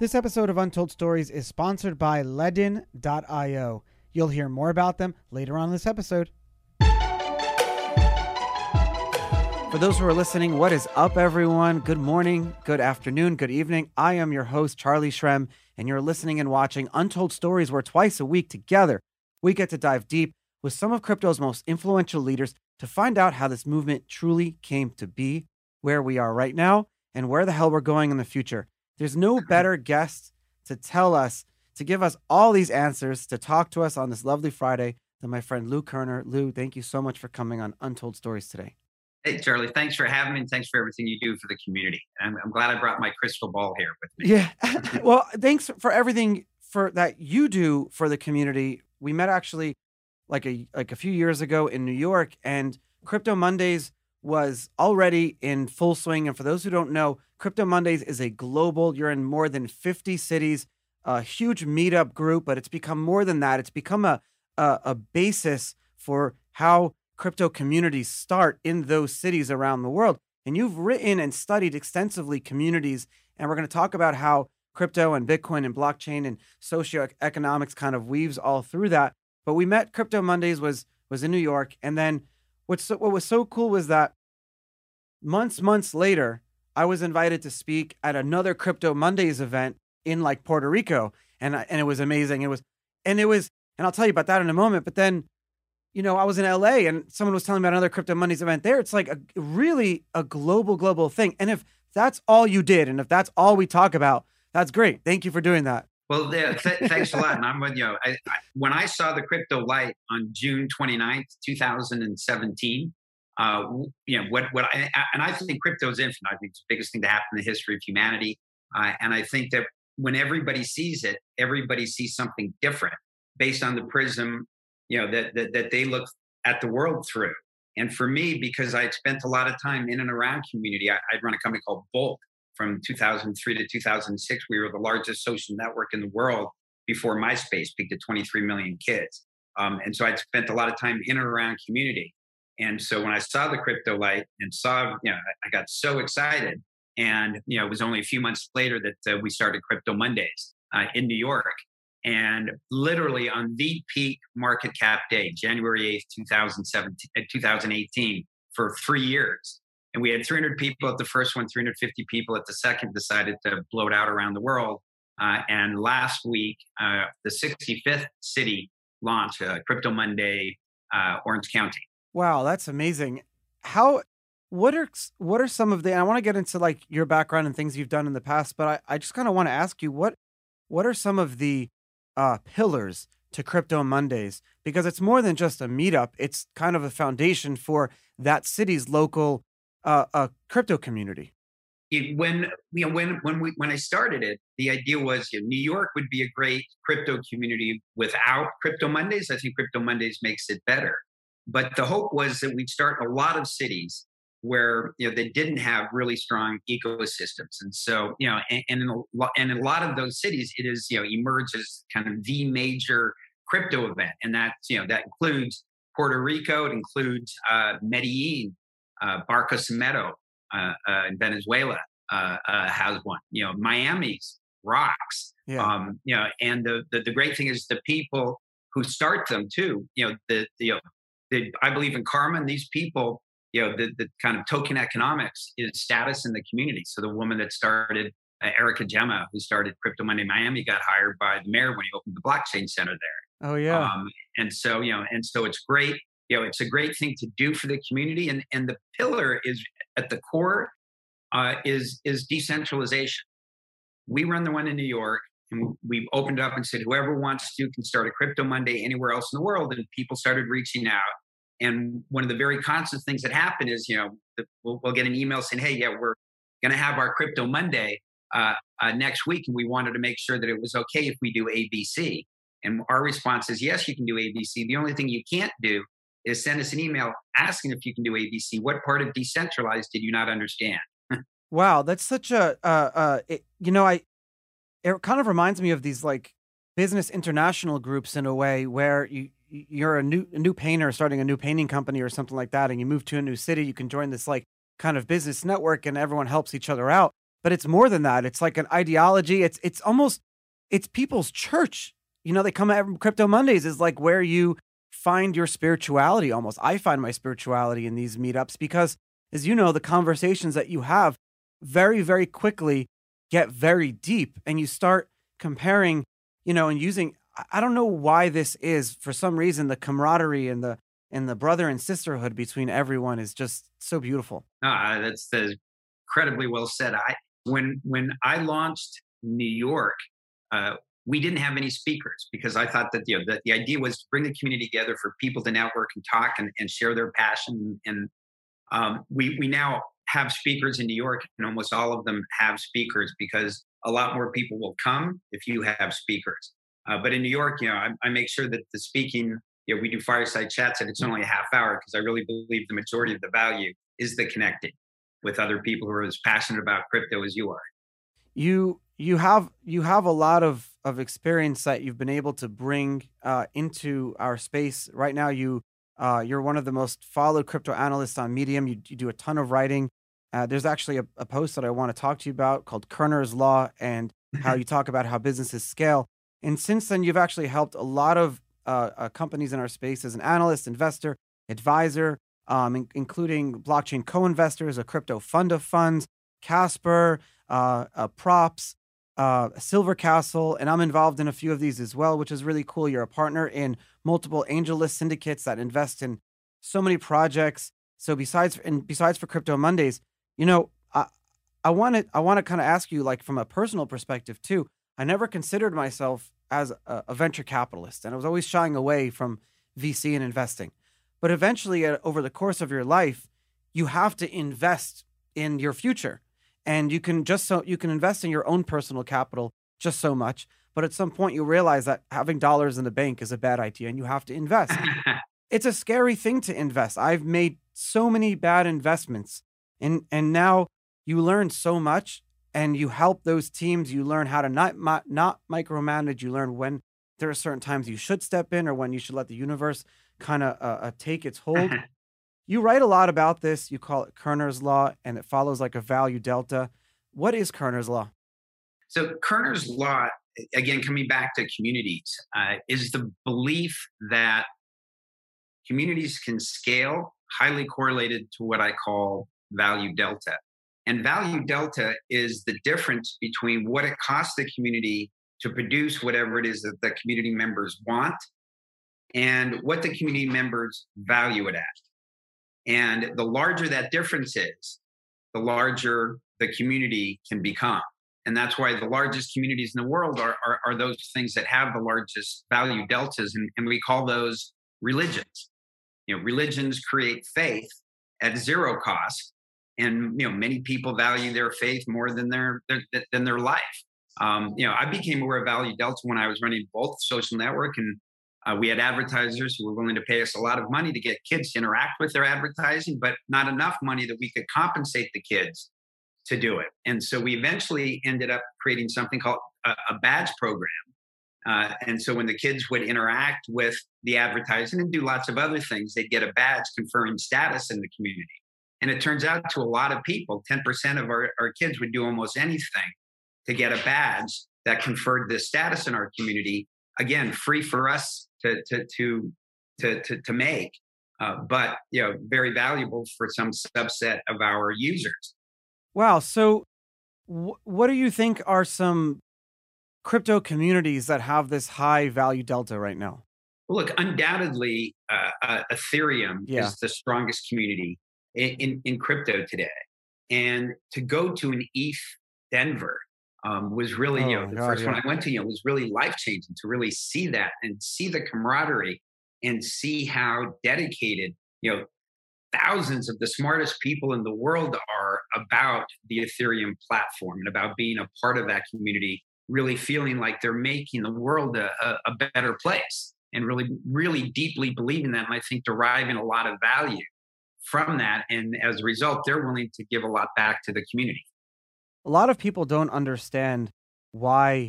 This episode of Untold Stories is sponsored by Ledn.io. You'll hear more about them later on this episode. For those who are listening, what is up, everyone? Good morning, good afternoon, good evening. I am your host, Charlie Shrem, and you're listening and watching Untold Stories, where twice a week together we get to dive deep with some of crypto's most influential leaders to find out how this movement truly came to be, where we are right now, and where the hell we're going in the future. There's no better guest to tell us, to give us all these answers, to talk to us on this lovely Friday than my friend Lou Kerner. Lou, thank you so much for coming on Untold Stories today. Hey, Charlie, thanks for having me and thanks for everything you do for the community. I'm, I'm glad I brought my crystal ball here with me. Yeah. well, thanks for everything for that you do for the community. We met actually like a like a few years ago in New York and Crypto Mondays was already in full swing. And for those who don't know, Crypto Mondays is a global, you're in more than 50 cities, a huge meetup group, but it's become more than that. It's become a, a, a basis for how crypto communities start in those cities around the world. And you've written and studied extensively communities. And we're going to talk about how crypto and Bitcoin and blockchain and socioeconomics kind of weaves all through that. But we met Crypto Mondays was was in New York. And then what's so, what was so cool was that months, months later, I was invited to speak at another Crypto Mondays event in like Puerto Rico, and and it was amazing. It was, and it was, and I'll tell you about that in a moment. But then, you know, I was in LA, and someone was telling me about another Crypto Mondays event there. It's like a really a global, global thing. And if that's all you did, and if that's all we talk about, that's great. Thank you for doing that. Well, th- thanks a lot. And I'm with you. I, I, when I saw the crypto light on June 29th, 2017, uh, you know what what I, and I think crypto is infinite. I think it's the biggest thing to happen in the history of humanity. Uh, and I think that when everybody sees it, everybody sees something different based on the prism, you know, that that, that they look at the world through. And for me, because I spent a lot of time in and around community, I, I'd run a company called Bolt from 2003 to 2006. We were the largest social network in the world before MySpace peaked at 23 million kids. Um, and so I'd spent a lot of time in and around community. And so when I saw the crypto light and saw, you know, I got so excited. And, you know, it was only a few months later that uh, we started Crypto Mondays uh, in New York. And literally on the peak market cap day, January 8th, 2017, uh, 2018, for three years. And we had 300 people at the first one, 350 people at the second, decided to blow it out around the world. Uh, and last week, uh, the 65th city launched uh, Crypto Monday, Orange County. Wow, that's amazing. How what are what are some of the I want to get into like your background and things you've done in the past, but I, I just kind of want to ask you what what are some of the uh, pillars to Crypto Mondays? Because it's more than just a meetup; it's kind of a foundation for that city's local uh, uh, crypto community. It, when you know when when we when I started it, the idea was you know, New York would be a great crypto community without Crypto Mondays. I think Crypto Mondays makes it better. But the hope was that we'd start a lot of cities where you know they didn't have really strong ecosystems, and so you know, and, and in a, lot, and in a lot of those cities, it is you know emerges kind of the major crypto event, and that you know that includes Puerto Rico, it includes uh, Medellin, uh, Barquisimeto uh, uh, in Venezuela uh, uh, has one. You know, Miami's rocks. Yeah. Um, you know, and the, the the great thing is the people who start them too. You know, the, the you know the, I believe in karma, and these people, you know, the, the kind of token economics is status in the community. So the woman that started uh, Erica Gemma, who started Crypto Monday Miami, got hired by the mayor when he opened the blockchain center there. Oh yeah. Um, and so you know, and so it's great. You know, it's a great thing to do for the community, and and the pillar is at the core uh, is is decentralization. We run the one in New York, and we've opened up and said whoever wants to can start a crypto Monday anywhere else in the world. And people started reaching out. And one of the very constant things that happen is, you know, the, we'll, we'll, get an email saying, "Hey, yeah, we're going to have our crypto Monday uh, uh, next week, and we wanted to make sure that it was okay if we do ABC." And our response is, "Yes, you can do ABC. The only thing you can't do is send us an email asking if you can do ABC. What part of decentralized did you not understand?" wow, that's such a, uh, uh, it, you know, I it kind of reminds me of these like business international groups in a way where you you're a new a new painter starting a new painting company or something like that and you move to a new city you can join this like kind of business network and everyone helps each other out but it's more than that. It's like an ideology. It's it's almost it's people's church. You know, they come at Crypto Mondays is like where you find your spirituality almost. I find my spirituality in these meetups because as you know, the conversations that you have very very quickly get very deep and you start comparing, you know, and using I don't know why this is. For some reason the camaraderie and the and the brother and sisterhood between everyone is just so beautiful. Ah, that's, that's incredibly well said. I when when I launched New York, uh, we didn't have any speakers because I thought that you know, the, the idea was to bring the community together for people to network and talk and, and share their passion. And um, we we now have speakers in New York, and almost all of them have speakers because a lot more people will come if you have speakers. Uh, but in New York, you know, I, I, make sure that the speaking, you know, we do fireside chats and it's only a half hour because I really believe the majority of the value is the connecting with other people who are as passionate about crypto as you are. You you have you have a lot of of experience that you've been able to bring uh, into our space. Right now, you uh, you're one of the most followed crypto analysts on Medium. You, you do a ton of writing. Uh, there's actually a, a, post that I want to talk to you about called Kerner's Law and how you talk about how businesses scale. And since then, you've actually helped a lot of uh, uh, companies in our space as an analyst, investor, advisor, um, in, including blockchain co-investors, a crypto fund of funds, Casper, uh, uh, Props, uh, Silver Castle, and I'm involved in a few of these as well, which is really cool. You're a partner in multiple AngelList syndicates that invest in so many projects. So besides and besides for Crypto Mondays, you know, I I want to I want to kind of ask you, like from a personal perspective too. I never considered myself as a, a venture capitalist, and I was always shying away from VC and investing. But eventually, uh, over the course of your life, you have to invest in your future. And you can just so you can invest in your own personal capital just so much. But at some point, you realize that having dollars in the bank is a bad idea and you have to invest. it's a scary thing to invest. I've made so many bad investments. And, and now you learn so much and you help those teams. You learn how to not, not micromanage. You learn when there are certain times you should step in or when you should let the universe kind of uh, uh, take its hold. you write a lot about this. You call it Kerner's Law, and it follows like a value delta. What is Kerner's Law? So, Kerner's Law, again, coming back to communities, uh, is the belief that communities can scale highly correlated to what I call value delta. And value delta is the difference between what it costs the community to produce whatever it is that the community members want and what the community members value it at. And the larger that difference is, the larger the community can become. And that's why the largest communities in the world are, are, are those things that have the largest value deltas. And, and we call those religions. You know, religions create faith at zero cost. And you know, many people value their faith more than their, their than their life. Um, you know, I became aware of value delta when I was running Bolt social network and uh, we had advertisers who were willing to pay us a lot of money to get kids to interact with their advertising, but not enough money that we could compensate the kids to do it. And so we eventually ended up creating something called a, a badge program. Uh, and so when the kids would interact with the advertising and do lots of other things, they'd get a badge conferring status in the community. And it turns out to a lot of people, 10% of our, our kids would do almost anything to get a badge that conferred this status in our community. Again, free for us to to to to to, to make, uh, but you know, very valuable for some subset of our users. Wow. So, w- what do you think are some crypto communities that have this high value delta right now? Well, look, undoubtedly, uh, uh, Ethereum yeah. is the strongest community in, in, in crypto today. And to go to an ETH Denver um, was really, oh, you know, the God, first yeah. one I went to, you know, was really life changing to really see that and see the camaraderie and see how dedicated, you know, thousands of the smartest people in the world are about the Ethereum platform and about being a part of that community, really feeling like they're making the world a, a, a better place and really, really deeply believing that. And I think deriving a lot of value from that. And as a result, they're willing to give a lot back to the community a lot of people don't understand why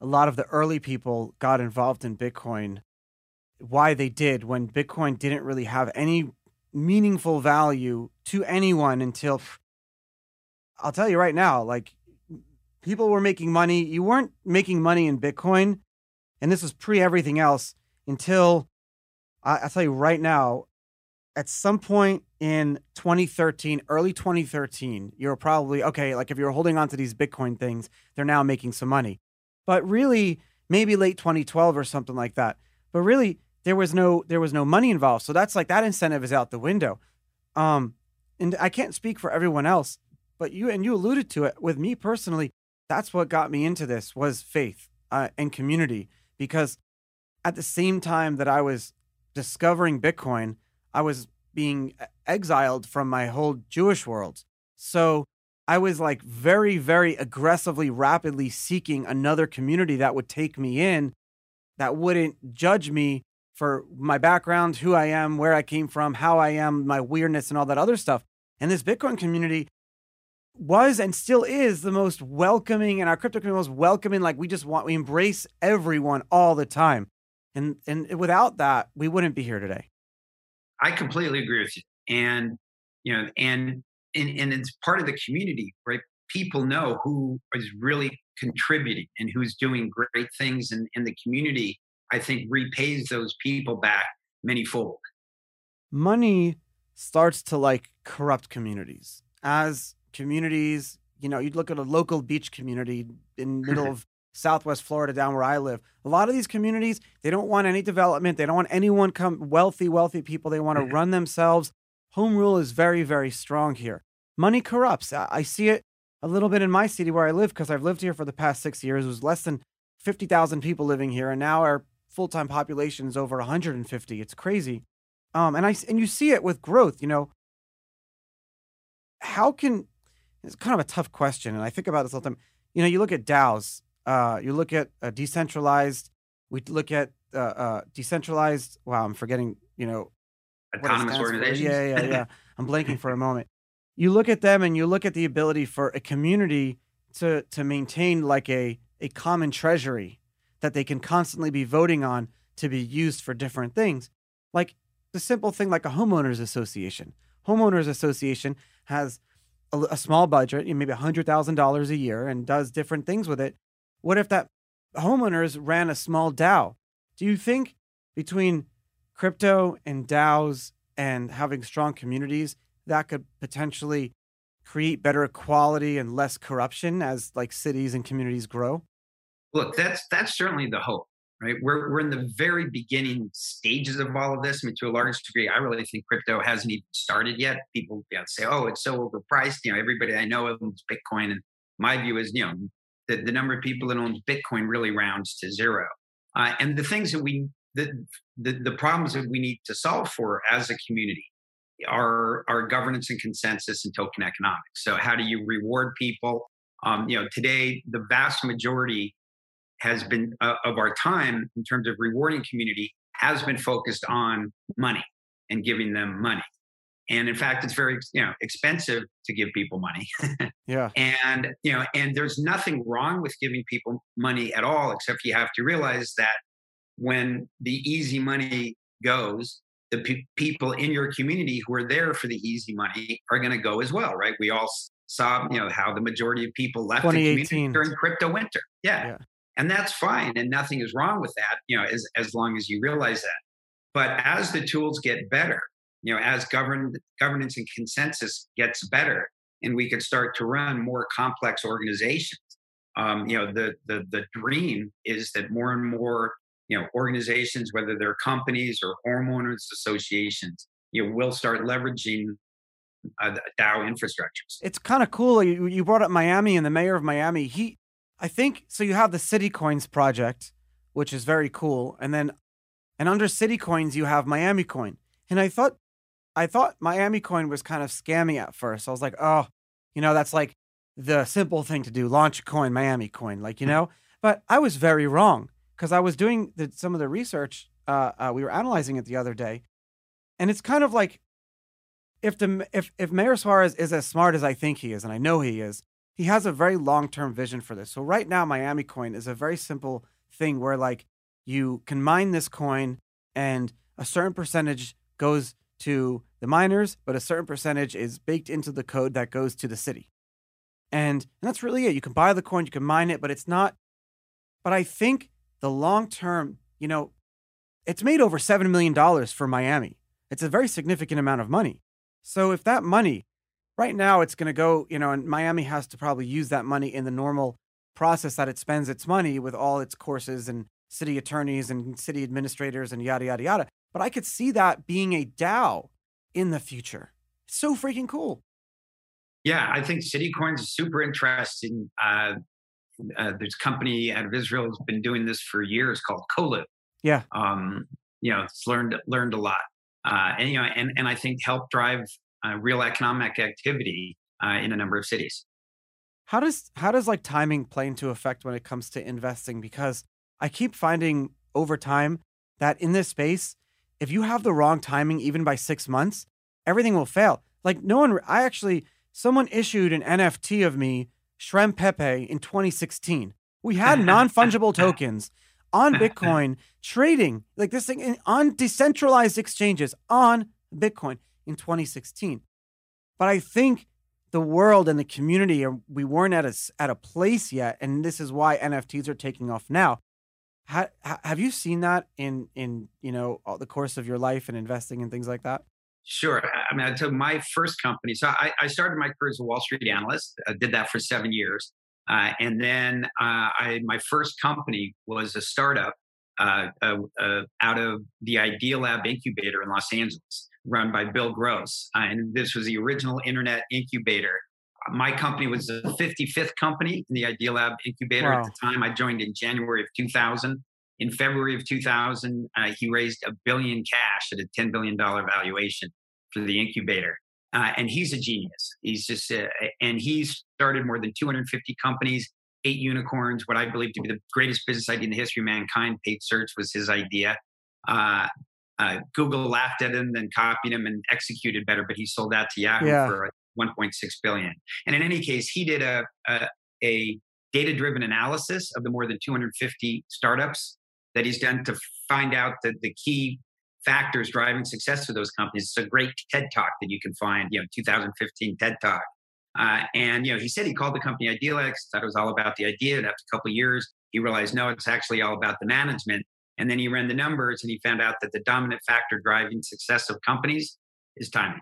a lot of the early people got involved in Bitcoin, why they did when Bitcoin didn't really have any meaningful value to anyone until I'll tell you right now, like people were making money. You weren't making money in Bitcoin, and this was pre everything else until I, I'll tell you right now. At some point in 2013, early 2013, you were probably okay. Like if you were holding on to these Bitcoin things, they're now making some money. But really, maybe late 2012 or something like that. But really, there was no there was no money involved. So that's like that incentive is out the window. Um, and I can't speak for everyone else, but you and you alluded to it with me personally. That's what got me into this was faith uh, and community because at the same time that I was discovering Bitcoin, I was being exiled from my whole Jewish world. So I was like very, very aggressively, rapidly seeking another community that would take me in, that wouldn't judge me for my background, who I am, where I came from, how I am, my weirdness, and all that other stuff. And this Bitcoin community was and still is the most welcoming and our crypto community most welcoming. Like we just want, we embrace everyone all the time. And and without that, we wouldn't be here today. I completely agree with you. And you know, and and, and it's part of the community, right? People know who is really contributing and who's doing great things in, in the community. I think repays those people back many fold. Money starts to like corrupt communities as communities. You know, you'd look at a local beach community in middle of Southwest Florida, down where I live. A lot of these communities, they don't want any development. They don't want anyone come wealthy, wealthy people. They want to run themselves. Home rule is very, very strong here. Money corrupts. I see it a little bit in my city where I live because I've lived here for the past six years. It was less than 50,000 people living here, and now our full time population is over 150. It's crazy. Um, and I and you see it with growth. You know, how can it's kind of a tough question, and I think about this all the time. You know, you look at DAOs uh, you look at uh, decentralized. We look at uh, uh, decentralized. Wow, I'm forgetting. You know, autonomous organizations. Yeah, yeah, yeah. I'm blanking for a moment. You look at them, and you look at the ability for a community to to maintain like a a common treasury that they can constantly be voting on to be used for different things. Like the simple thing, like a homeowners association. Homeowners association has a, a small budget, maybe hundred thousand dollars a year, and does different things with it. What if that homeowners ran a small DAO? Do you think between crypto and DAOs and having strong communities that could potentially create better equality and less corruption as like cities and communities grow? Look, that's that's certainly the hope, right? We're we're in the very beginning stages of all of this. I mean, to a large degree, I really think crypto hasn't even started yet. People yeah, say, "Oh, it's so overpriced." You know, everybody I know owns Bitcoin, and my view is, you know, the, the number of people that owns Bitcoin really rounds to zero. Uh, and the things that we, the, the, the problems that we need to solve for as a community are, are governance and consensus and token economics. So how do you reward people? Um, you know, today, the vast majority has been uh, of our time in terms of rewarding community has been focused on money and giving them money and in fact it's very you know expensive to give people money. Yeah. And you know and there's nothing wrong with giving people money at all except you have to realize that when the easy money goes the pe- people in your community who are there for the easy money are going to go as well right? We all saw you know how the majority of people left the community during crypto winter. Yeah. yeah. And that's fine and nothing is wrong with that you know as as long as you realize that. But as the tools get better you know, as govern, governance and consensus gets better and we could start to run more complex organizations, um, you know, the, the, the dream is that more and more, you know, organizations, whether they're companies or homeowners associations, you know, will start leveraging uh, DAO infrastructures. It's kind of cool. You, you brought up Miami and the mayor of Miami. He, I think, so you have the City Coins project, which is very cool. And then, and under City Coins, you have Miami Coin. And I thought I thought Miami coin was kind of scammy at first. I was like, oh, you know, that's like the simple thing to do launch a coin, Miami coin, like, you hmm. know? But I was very wrong because I was doing the, some of the research. Uh, uh, we were analyzing it the other day. And it's kind of like if the if if Mayor Suarez is as smart as I think he is, and I know he is, he has a very long term vision for this. So right now, Miami Coin is a very simple thing where like you can mine this coin, and a certain percentage goes to the miners, but a certain percentage is baked into the code that goes to the city. And, and that's really it. You can buy the coin, you can mine it, but it's not. But I think the long term, you know, it's made over $7 million for Miami. It's a very significant amount of money. So if that money, right now, it's going to go, you know, and Miami has to probably use that money in the normal process that it spends its money with all its courses and city attorneys and city administrators and yada, yada, yada. But I could see that being a DAO in the future. So freaking cool. Yeah, I think City Coins is super interesting. Uh, uh, there's a company out of Israel has been doing this for years called Colu. Yeah. Um, you know, it's learned learned a lot, uh, and you know, and and I think helped drive uh, real economic activity uh, in a number of cities. How does how does like timing play into effect when it comes to investing? Because I keep finding over time that in this space, if you have the wrong timing, even by six months, everything will fail. Like no one, I actually, someone issued an NFT of me, Shrem Pepe, in 2016. We had non fungible tokens on Bitcoin trading like this thing in, on decentralized exchanges on Bitcoin in 2016. But I think the world and the community are, we weren't at a at a place yet, and this is why NFTs are taking off now. Ha, have you seen that in in you know the course of your life and investing and things like that? Sure. I mean, I took my first company. So I, I started my career as a Wall Street analyst. I did that for seven years, uh, and then uh, I my first company was a startup uh, uh, uh out of the Idealab incubator in Los Angeles, run by Bill Gross, uh, and this was the original internet incubator. My company was the 55th company in the Idealab incubator wow. at the time. I joined in January of 2000. In February of 2000, he raised a billion cash at a $10 billion valuation for the incubator. Uh, and he's a genius. He's just, uh, and he's started more than 250 companies, eight unicorns. What I believe to be the greatest business idea in the history of mankind, paid search, was his idea. Uh, uh Google laughed at him, then copied him and executed better, but he sold that to Yahoo yeah. for 1.6 billion. And in any case, he did a, a, a data-driven analysis of the more than 250 startups that he's done to find out that the key factors driving success for those companies. It's a great TED talk that you can find, you know, 2015 TED talk. Uh, and you know, he said he called the company Idealab. Thought it was all about the idea. And after a couple years, he realized no, it's actually all about the management. And then he ran the numbers, and he found out that the dominant factor driving success of companies is timing.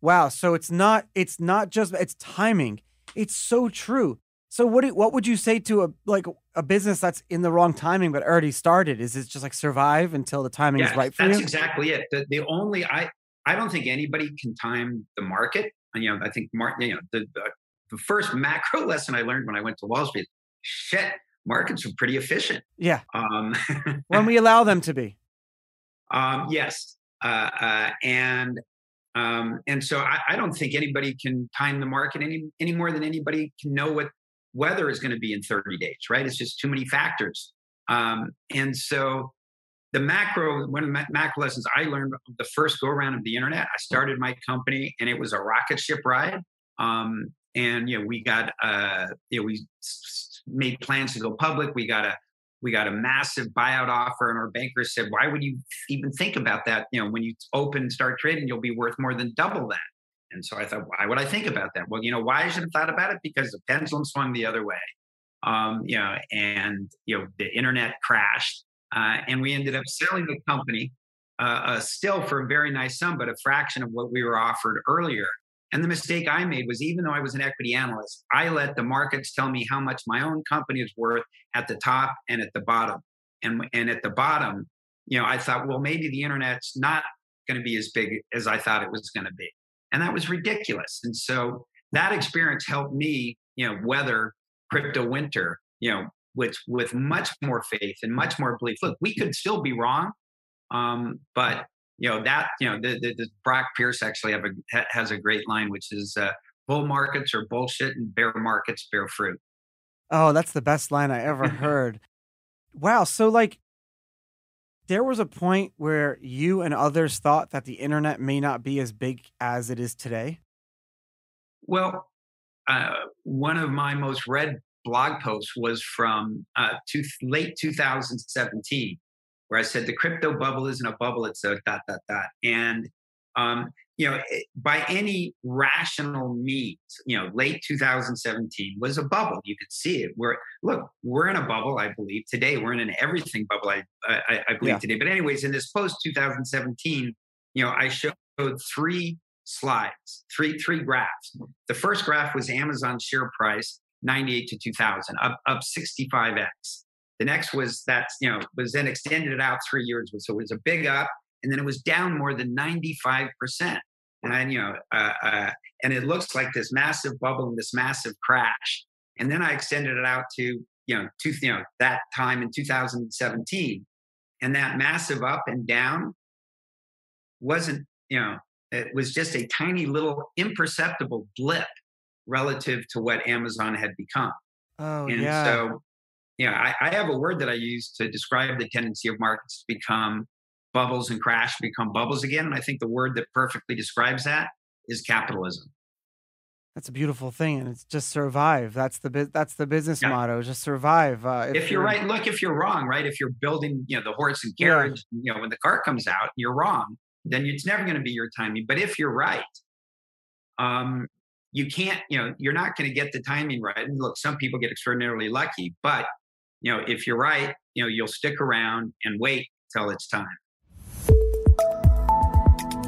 Wow. So it's not it's not just it's timing. It's so true. So what do, what would you say to a like a business that's in the wrong timing but already started? Is it just like survive until the timing yeah, is right for that's you? That's exactly it. The, the, only I I don't think anybody can time the market. And, you know, I think Mark, you know, the, the the first macro lesson I learned when I went to Wall Street, shit, markets are pretty efficient. Yeah. Um, when we allow them to be. Um, yes. Uh, uh, and um, and so I, I, don't think anybody can time the market any any more than anybody can know what weather is going to be in 30 days, right? It's just too many factors. Um, and so the macro, one of the macro lessons I learned the first go around of the internet, I started my company and it was a rocket ship ride. Um, and, you know, we got, uh, you know, we made plans to go public. We got a, we got a massive buyout offer and our banker said, why would you even think about that? You know, when you open and start trading, you'll be worth more than double that. And so I thought, why would I think about that? Well, you know, why I should have thought about it because the pendulum swung the other way. Um, you know, and you know, the internet crashed, uh, and we ended up selling the company uh, uh, still for a very nice sum, but a fraction of what we were offered earlier. And the mistake I made was, even though I was an equity analyst, I let the markets tell me how much my own company is worth at the top and at the bottom. And and at the bottom, you know, I thought, well, maybe the internet's not going to be as big as I thought it was going to be. And that was ridiculous. And so that experience helped me, you know, weather crypto winter, you know, with with much more faith and much more belief. Look, we could still be wrong, um, but you know that you know the, the, the Brock Pierce actually have a has a great line, which is uh, "bull markets are bullshit and bear markets bear fruit." Oh, that's the best line I ever heard. wow. So like there was a point where you and others thought that the internet may not be as big as it is today? Well, uh, one of my most read blog posts was from uh, to late 2017, where I said the crypto bubble isn't a bubble; it's a dot dot dot. And Um, you know, eh, by any rational means, you know, late 2017 was a bubble. You could see it. We're look, we're in a bubble. I believe today we're in an everything bubble. I I, I believe yeah. today. But anyways, in this post 2017, you know, I showed three slides, three three graphs. The first graph was Amazon share price 98 to 2000, up up 65x. The next was that you know was then extended it out three years, so it was a big up, and then it was down more than 95 percent. And you know, uh, uh, and it looks like this massive bubble and this massive crash. And then I extended it out to you know, two, you know that time in 2017, and that massive up and down wasn't you know it was just a tiny little imperceptible blip relative to what Amazon had become. Oh, and yeah. so, yeah, I, I, have a word that I use to describe the tendency of markets to become bubbles and crash, become bubbles again. And I think the word that perfectly describes that is capitalism. That's a beautiful thing, and it's just survive. That's the that's the business yeah. motto. Just survive. Uh, if, if you're, you're, right, look. If you're wrong, right? If you're building, you know, the horse and carriage, yeah. you know, when the car comes out, you're wrong. Then it's never going to be your timing. But if you're right, um, you can't, you know, you're not going to get the timing right. And look, some people get extraordinarily lucky, but you know, if you're right, you know, you'll stick around and wait till it's time.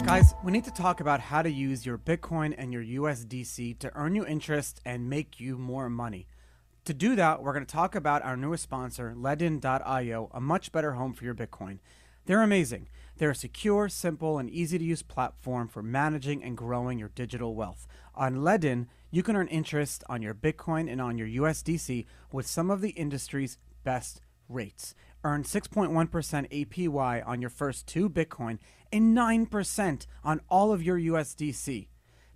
Guys, we need to talk about how to use your Bitcoin and your USDC to earn you interest and make you more money. To do that, we're going to talk about our newest sponsor, Ledn.io, a much better home for your Bitcoin. They're amazing. They're a secure, simple, and easy to use platform for managing and growing your digital wealth. On Ledn, you can earn interest on your Bitcoin and on your USDC with some of the industry's best rates. Earn 6.1% APY on your first two Bitcoin and 9% on all of your USDC.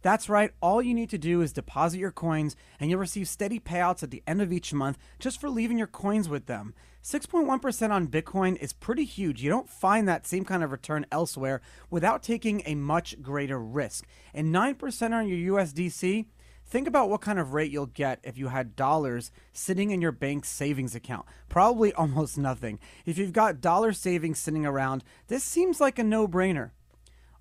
That's right, all you need to do is deposit your coins and you'll receive steady payouts at the end of each month just for leaving your coins with them. 6.1% on Bitcoin is pretty huge. You don't find that same kind of return elsewhere without taking a much greater risk. And 9% on your USDC, think about what kind of rate you'll get if you had dollars sitting in your bank's savings account. Probably almost nothing. If you've got dollar savings sitting around, this seems like a no brainer.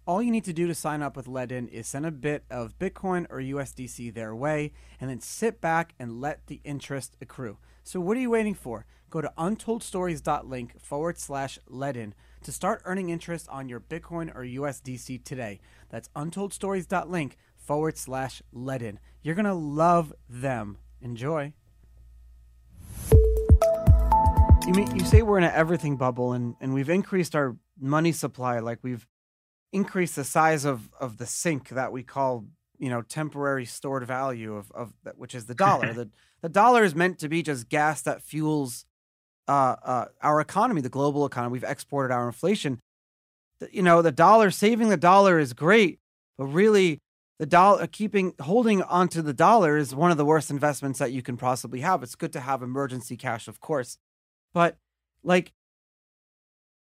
All you need to do to sign up with Ledn is send a bit of Bitcoin or USDC their way and then sit back and let the interest accrue. So, what are you waiting for? Go to untoldstories.link forward slash Ledn to start earning interest on your Bitcoin or USDC today. That's untoldstories.link forward slash Ledn. You're going to love them. Enjoy. You mean you say we're in an everything bubble and, and we've increased our money supply like we've increased the size of of the sink that we call you know temporary stored value of of that which is the dollar the the dollar is meant to be just gas that fuels uh, uh, our economy the global economy we've exported our inflation you know the dollar saving the dollar is great but really the dollar uh, keeping holding onto the dollar is one of the worst investments that you can possibly have it's good to have emergency cash of course but like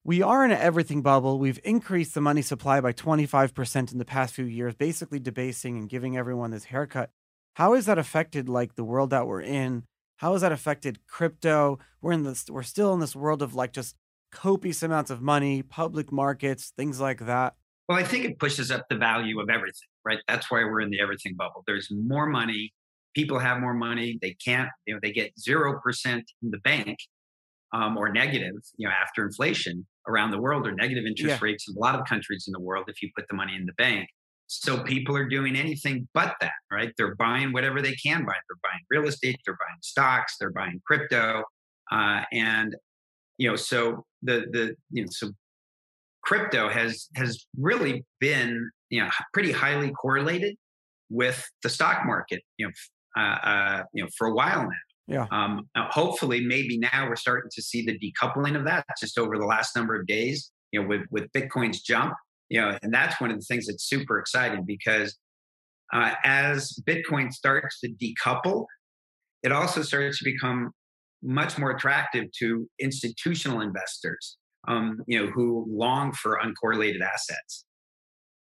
we are in an everything bubble. We've increased the money supply by 25% in the past few years, basically debasing and giving everyone this haircut. How has that affected like the world that we're in? How has that affected crypto? We're in this we're still in this world of like just copious amounts of money, public markets, things like that. Well, I think it pushes up the value of everything, right? That's why we're in the everything bubble. There's more money. People have more money. They can't, you know, they get 0% in the bank um, or negative, you know, after inflation around the world or negative interest yeah. rates in a lot of countries in the world if you put the money in the bank. So people are doing anything but that, right? They're buying whatever they can buy. They're buying real estate, they're buying stocks, they're buying crypto, uh, and you know, so the the you know, so crypto has has really been you know pretty highly correlated with the stock market, you know, uh, uh, you know, for a while now. Yeah. Um, hopefully, maybe now we're starting to see the decoupling of that just over the last number of days. You know, with with Bitcoin's jump, you know, and that's one of the things that's super exciting because uh, as Bitcoin starts to decouple, it also starts to become much more attractive to institutional investors, um, you know, who long for uncorrelated assets.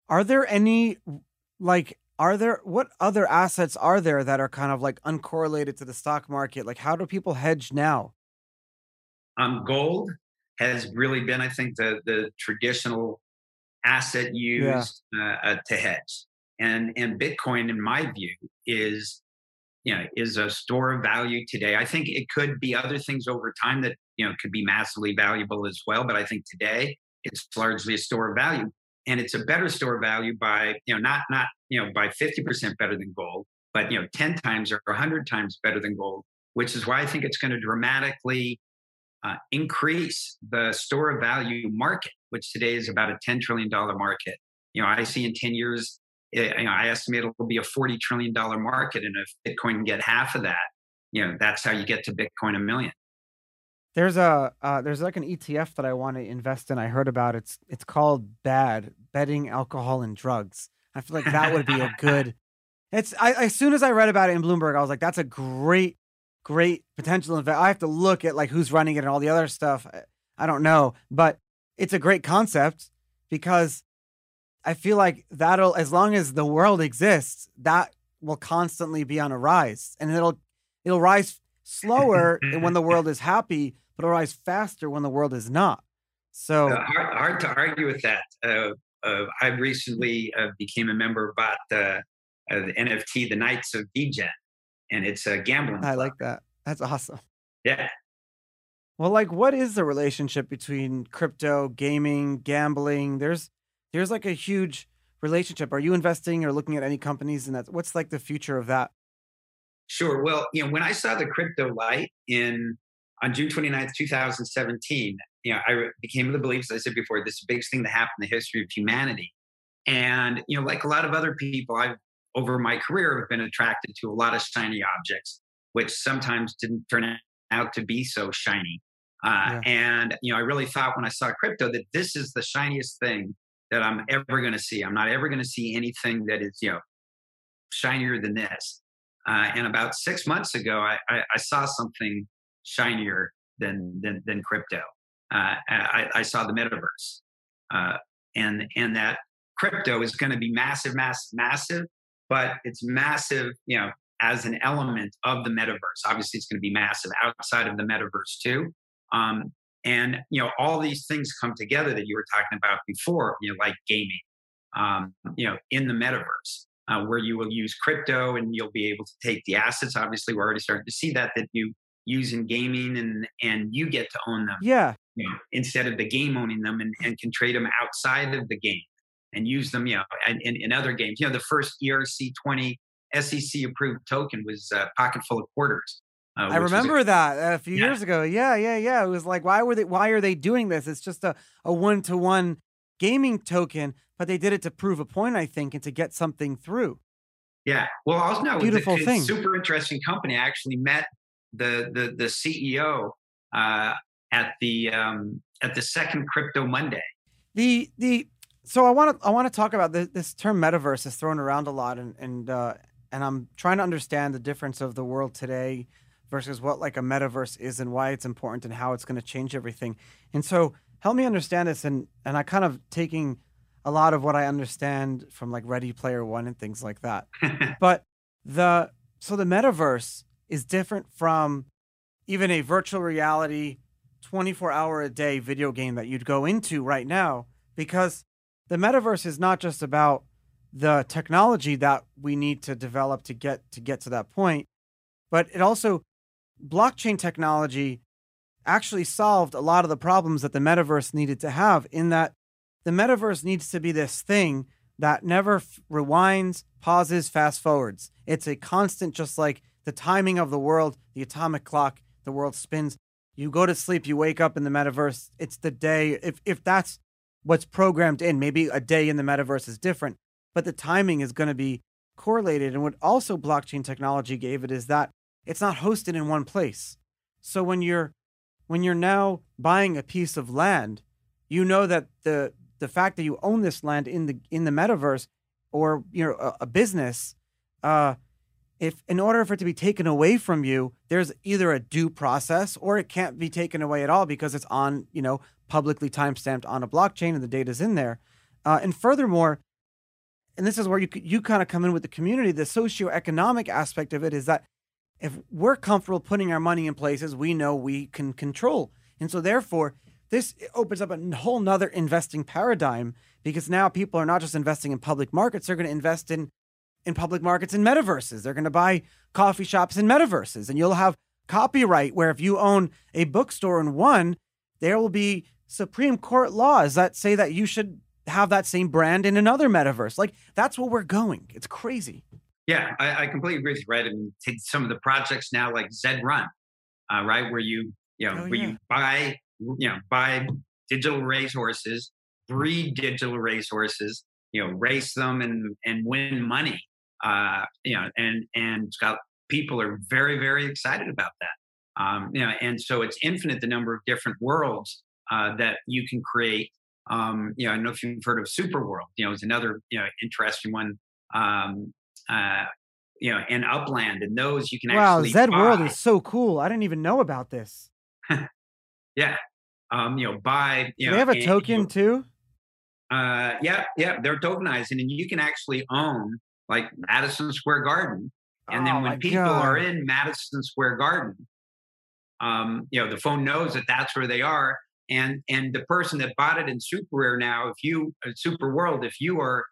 Are there any like are there what other assets are there that are kind of like uncorrelated to the stock market? Like how do people hedge now? Um, gold has really been, I think, the the traditional asset used yeah. uh, uh, to hedge. And and Bitcoin, in my view, is you know is a store of value today. I think it could be other things over time that you know could be massively valuable as well. But I think today it's largely a store of value, and it's a better store value by you know not not you know by fifty percent better than gold, but you know ten times or hundred times better than gold. Which is why I think it's going to dramatically uh, increase the store value market, which today is about a $10 trillion market. You know, I see in 10 years, eh, you know, I estimate it'll be a $40 trillion market. And if Bitcoin can get half of that, you know, that's how you get to Bitcoin a million. There's a uh, there's like an ETF that I want to invest in. I heard about it's it's called BAD, betting alcohol and drugs. I feel like that would be a good. It's I as soon as I read about it in Bloomberg, I was like, that's a great great potential invest. I have to look at like who's running it and all the other stuff. I don't know, but it's a great concept because I feel like that'll as long as the world exists, that will constantly be on a rise, and it'll it'll rise slower when the world is happy, but it'll rise faster when the world is not. So uh, hard, hard, to argue with that. Uh, uh, I recently uh, became a member about the NFT, the Knights of Degen, and it's a gambling. I like that. That's awesome. Yeah. Well, like, what is the relationship between crypto, gaming, gambling? There's, there's like a huge relationship. Are you investing or looking at any companies, and that's what's like the future of that? Sure. Well, you know, when I saw the crypto light in on June 29th, 2017, you know, I became of the belief, as I said before, this is the biggest thing that happened in the history of humanity. And, you know, like a lot of other people, I've over my career have been attracted to a lot of shiny objects, which sometimes didn't turn out to be so shiny. Uh, yeah. And you know, I really thought when I saw crypto that this is the shiniest thing that I'm ever going to see. I'm not ever going to see anything that is you know shinier than this. Uh, and about six months ago, I, I, I, saw something shinier than than, than crypto. Uh, I, I, saw the metaverse, uh, and and that crypto is going to be massive, massive, massive but it's massive, you know, as an element of the metaverse. Obviously, it's going to be massive outside of the metaverse too. Um, and you know, all these things come together that you were talking about before, you know, like gaming, um, you know, in the metaverse, uh, where you will use crypto and you'll be able to take the assets. Obviously, we're already starting to see that that you use in gaming and and you get to own them. Yeah. You know, instead of the game owning them and, and can trade them outside of the game and use them, you know, in, in other games. You know, the first ERC20 SEC approved token was a Pocketful of Quarters. Uh, I remember a, that a few yeah. years ago. Yeah, yeah, yeah. It was like, why were they? Why are they doing this? It's just a a one to one gaming token, but they did it to prove a point, I think, and to get something through. Yeah. Well, also no, beautiful thing. Super interesting company. I actually met the the the CEO uh, at the um, at the second Crypto Monday. The the so I want to I want to talk about this, this term metaverse is thrown around a lot, and and uh, and I'm trying to understand the difference of the world today versus what like a metaverse is and why it's important and how it's going to change everything. And so help me understand this, and and I kind of taking a lot of what I understand from like Ready Player One and things like that. but the so the metaverse is different from even a virtual reality 24 hour a day video game that you'd go into right now because the metaverse is not just about the technology that we need to develop to get to get to that point, but it also blockchain technology actually solved a lot of the problems that the metaverse needed to have in that the metaverse needs to be this thing that never f- rewinds, pauses, fast forwards. It's a constant, just like the timing of the world, the atomic clock, the world spins. You go to sleep, you wake up in the metaverse. It's the day. If if that's what's programmed in. Maybe a day in the metaverse is different, but the timing is going to be correlated. And what also blockchain technology gave it is that it's not hosted in one place. So when you're when you're now buying a piece of land, you know that the the fact that you own this land in the in the metaverse or you know a, a business uh if in order for it to be taken away from you there's either a due process or it can't be taken away at all because it's on you know publicly timestamped on a blockchain and the data's in there. Uh, and furthermore, and this is where you you kind of come in with the community. The socioeconomic aspect of it is that if we're comfortable putting our money in places we know we can control, and so therefore, this opens up a whole nother investing paradigm because now people are not just investing in public markets, they're going to invest in in public markets in metaverses. They're going to buy coffee shops in metaverses and you'll have copyright where if you own a bookstore in one, there will be Supreme Court laws that say that you should have that same brand in another metaverse. Like that's where we're going. It's crazy. Yeah, I, I completely agree with you. Right, I mean, take some of the projects now, like Zed Run, uh, right, where you you know oh, where yeah. you buy you know buy digital racehorses, breed digital racehorses, you know, race them and and win money. Uh, you know, and and got people are very very excited about that. Um, you know, and so it's infinite the number of different worlds uh, that you can create. Um, you know, I don't know if you've heard of Super World. You know, it's another you know interesting one. Um, uh, you know, and Upland, and those you can wow, Zed World is so cool. I didn't even know about this. yeah, um, you know, buy. You Do know, they have a token too. Uh, yeah, yeah, they're tokenizing, and you can actually own like Madison Square Garden, and then oh when people God. are in Madison Square Garden, um, you know, the phone knows that that's where they are, and and the person that bought it in Super Rare now, if you uh, Super World, if you are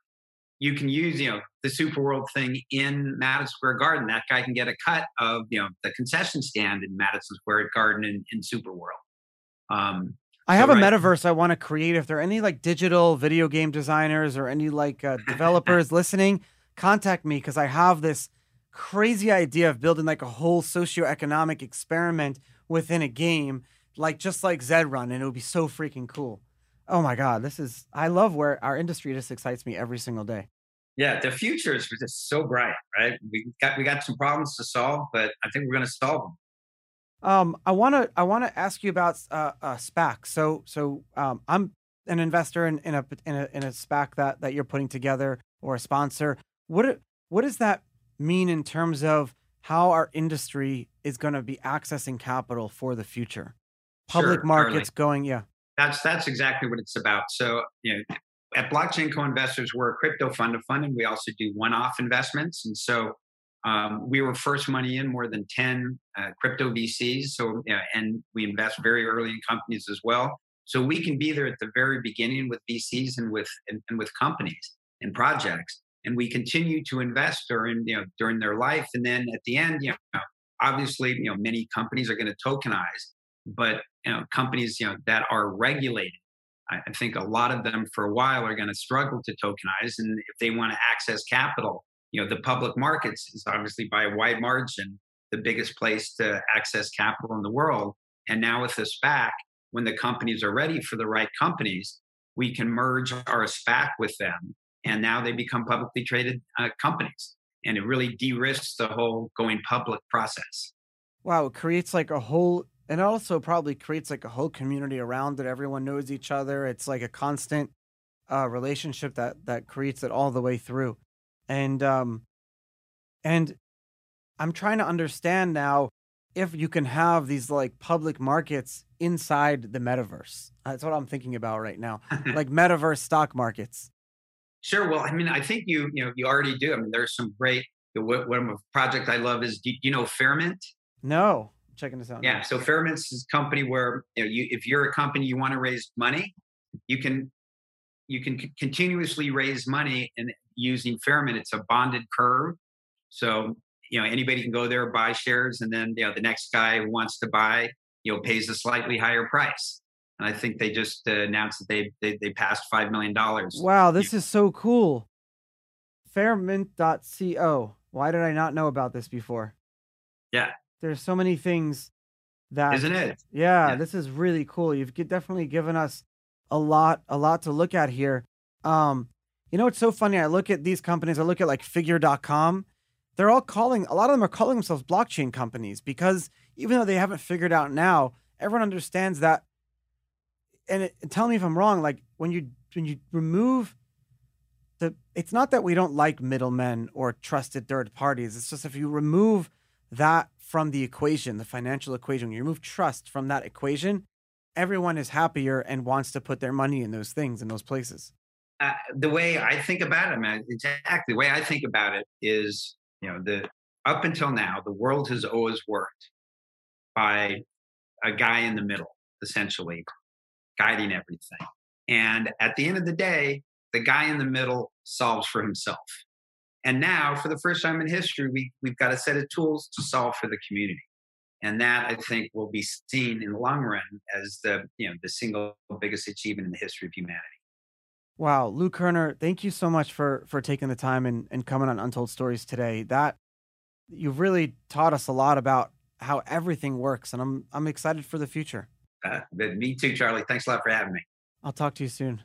you can use you know the super world thing in madison square garden that guy can get a cut of you know the concession stand in madison square garden in, in super world um, i have right. a metaverse i want to create. If there are any like digital video game designers or any like uh, developers listening contact me because i have this crazy idea of building like a whole socioeconomic experiment within a game like just like zed run and it would be so freaking cool. Oh my god this is i love where our industry just excites me every single day. Yeah the future is just so bright right? We got we got some problems to solve but i think we're going to solve them um i want to i want to ask you about uh, uh spac. So so um i'm an investor in, in a in a in a spac that that you're putting together or a sponsor. What what does that mean in terms of how our industry is going to be accessing capital for the future? Public sure, markets going yeah. That's that's exactly what it's about. So, you know, at Blockchain Co-Investors, we're a crypto fund of fund, and we also do one-off investments. And so, um, we were first money in more than ten uh, crypto VCs. So, know, and we invest very early in companies as well. So we can be there at the very beginning with VCs and with and, and with companies and projects, and we continue to invest during you know during their life. And then at the end, you know, obviously, you know, many companies are going to tokenize but you know, companies you know that are regulated, I think a lot of them for a while are going to struggle to tokenize, and if they want to access capital, you know, the public markets is obviously by a wide margin the biggest place to access capital in the world. And now with the SPAC, when the companies are ready for the right companies, we can merge our SPAC with them, and now they become publicly traded uh, companies, and it really de-risks the whole going public process. Wow, it creates like a whole and also probably creates like a whole community around it. Everyone knows each other. It's like a constant uh, relationship that that creates it all the way through. And um, and I'm trying to understand now if you can have these like public markets inside the metaverse. That's what I'm thinking about right now, like metaverse stock markets. Sure. Well, I mean, I think you you know you already do. I mean, there's some great. What, One project I love is do you know Fairmint? No checking this out. Yeah. Now. So Fairmint's is a company where you know, you, if you're a company you want to raise money, you can you can c- continuously raise money and using Fairmint. It's a bonded curve. So you know anybody can go there buy shares, and then you know the next guy who wants to buy you know pays a slightly higher price. And I think they just uh, announced that they, they they passed five million dollars. Wow, this is so cool. Fairmint.co. Why did I not know about this before? Yeah, there's so many things that isn't it? Yeah, yeah. this is really cool. You've definitely given us a lot, a lot to look at here. Um, you know, it's so funny. I look at these companies. I look at like Figure.com. They're all calling. A lot of them are calling themselves blockchain companies because even though they haven't figured out now, everyone understands that. And it, tell me if I'm wrong. Like when you when you remove the, it's not that we don't like middlemen or trusted third parties. It's just if you remove that from the equation, the financial equation, you remove trust from that equation, everyone is happier and wants to put their money in those things in those places. Uh, the way I think about it, man, exactly the way I think about it is, you know, the up until now, the world has always worked by a guy in the middle, essentially. guiding everything. And at the end of the day, the guy in the middle solves for himself. And now, for the first time in history, we, we've got a set of tools to solve for the community. And that I think will be seen in the long run as the you know the single biggest achievement in the history of humanity. Wow, Lou Kerner, thank you so much for for taking the time and, and coming on Untold Stories today. That you've really taught us a lot about how everything works, and I'm I'm excited for the future. Uh, me too, Charlie. Thanks a lot for having me. I'll talk to you soon.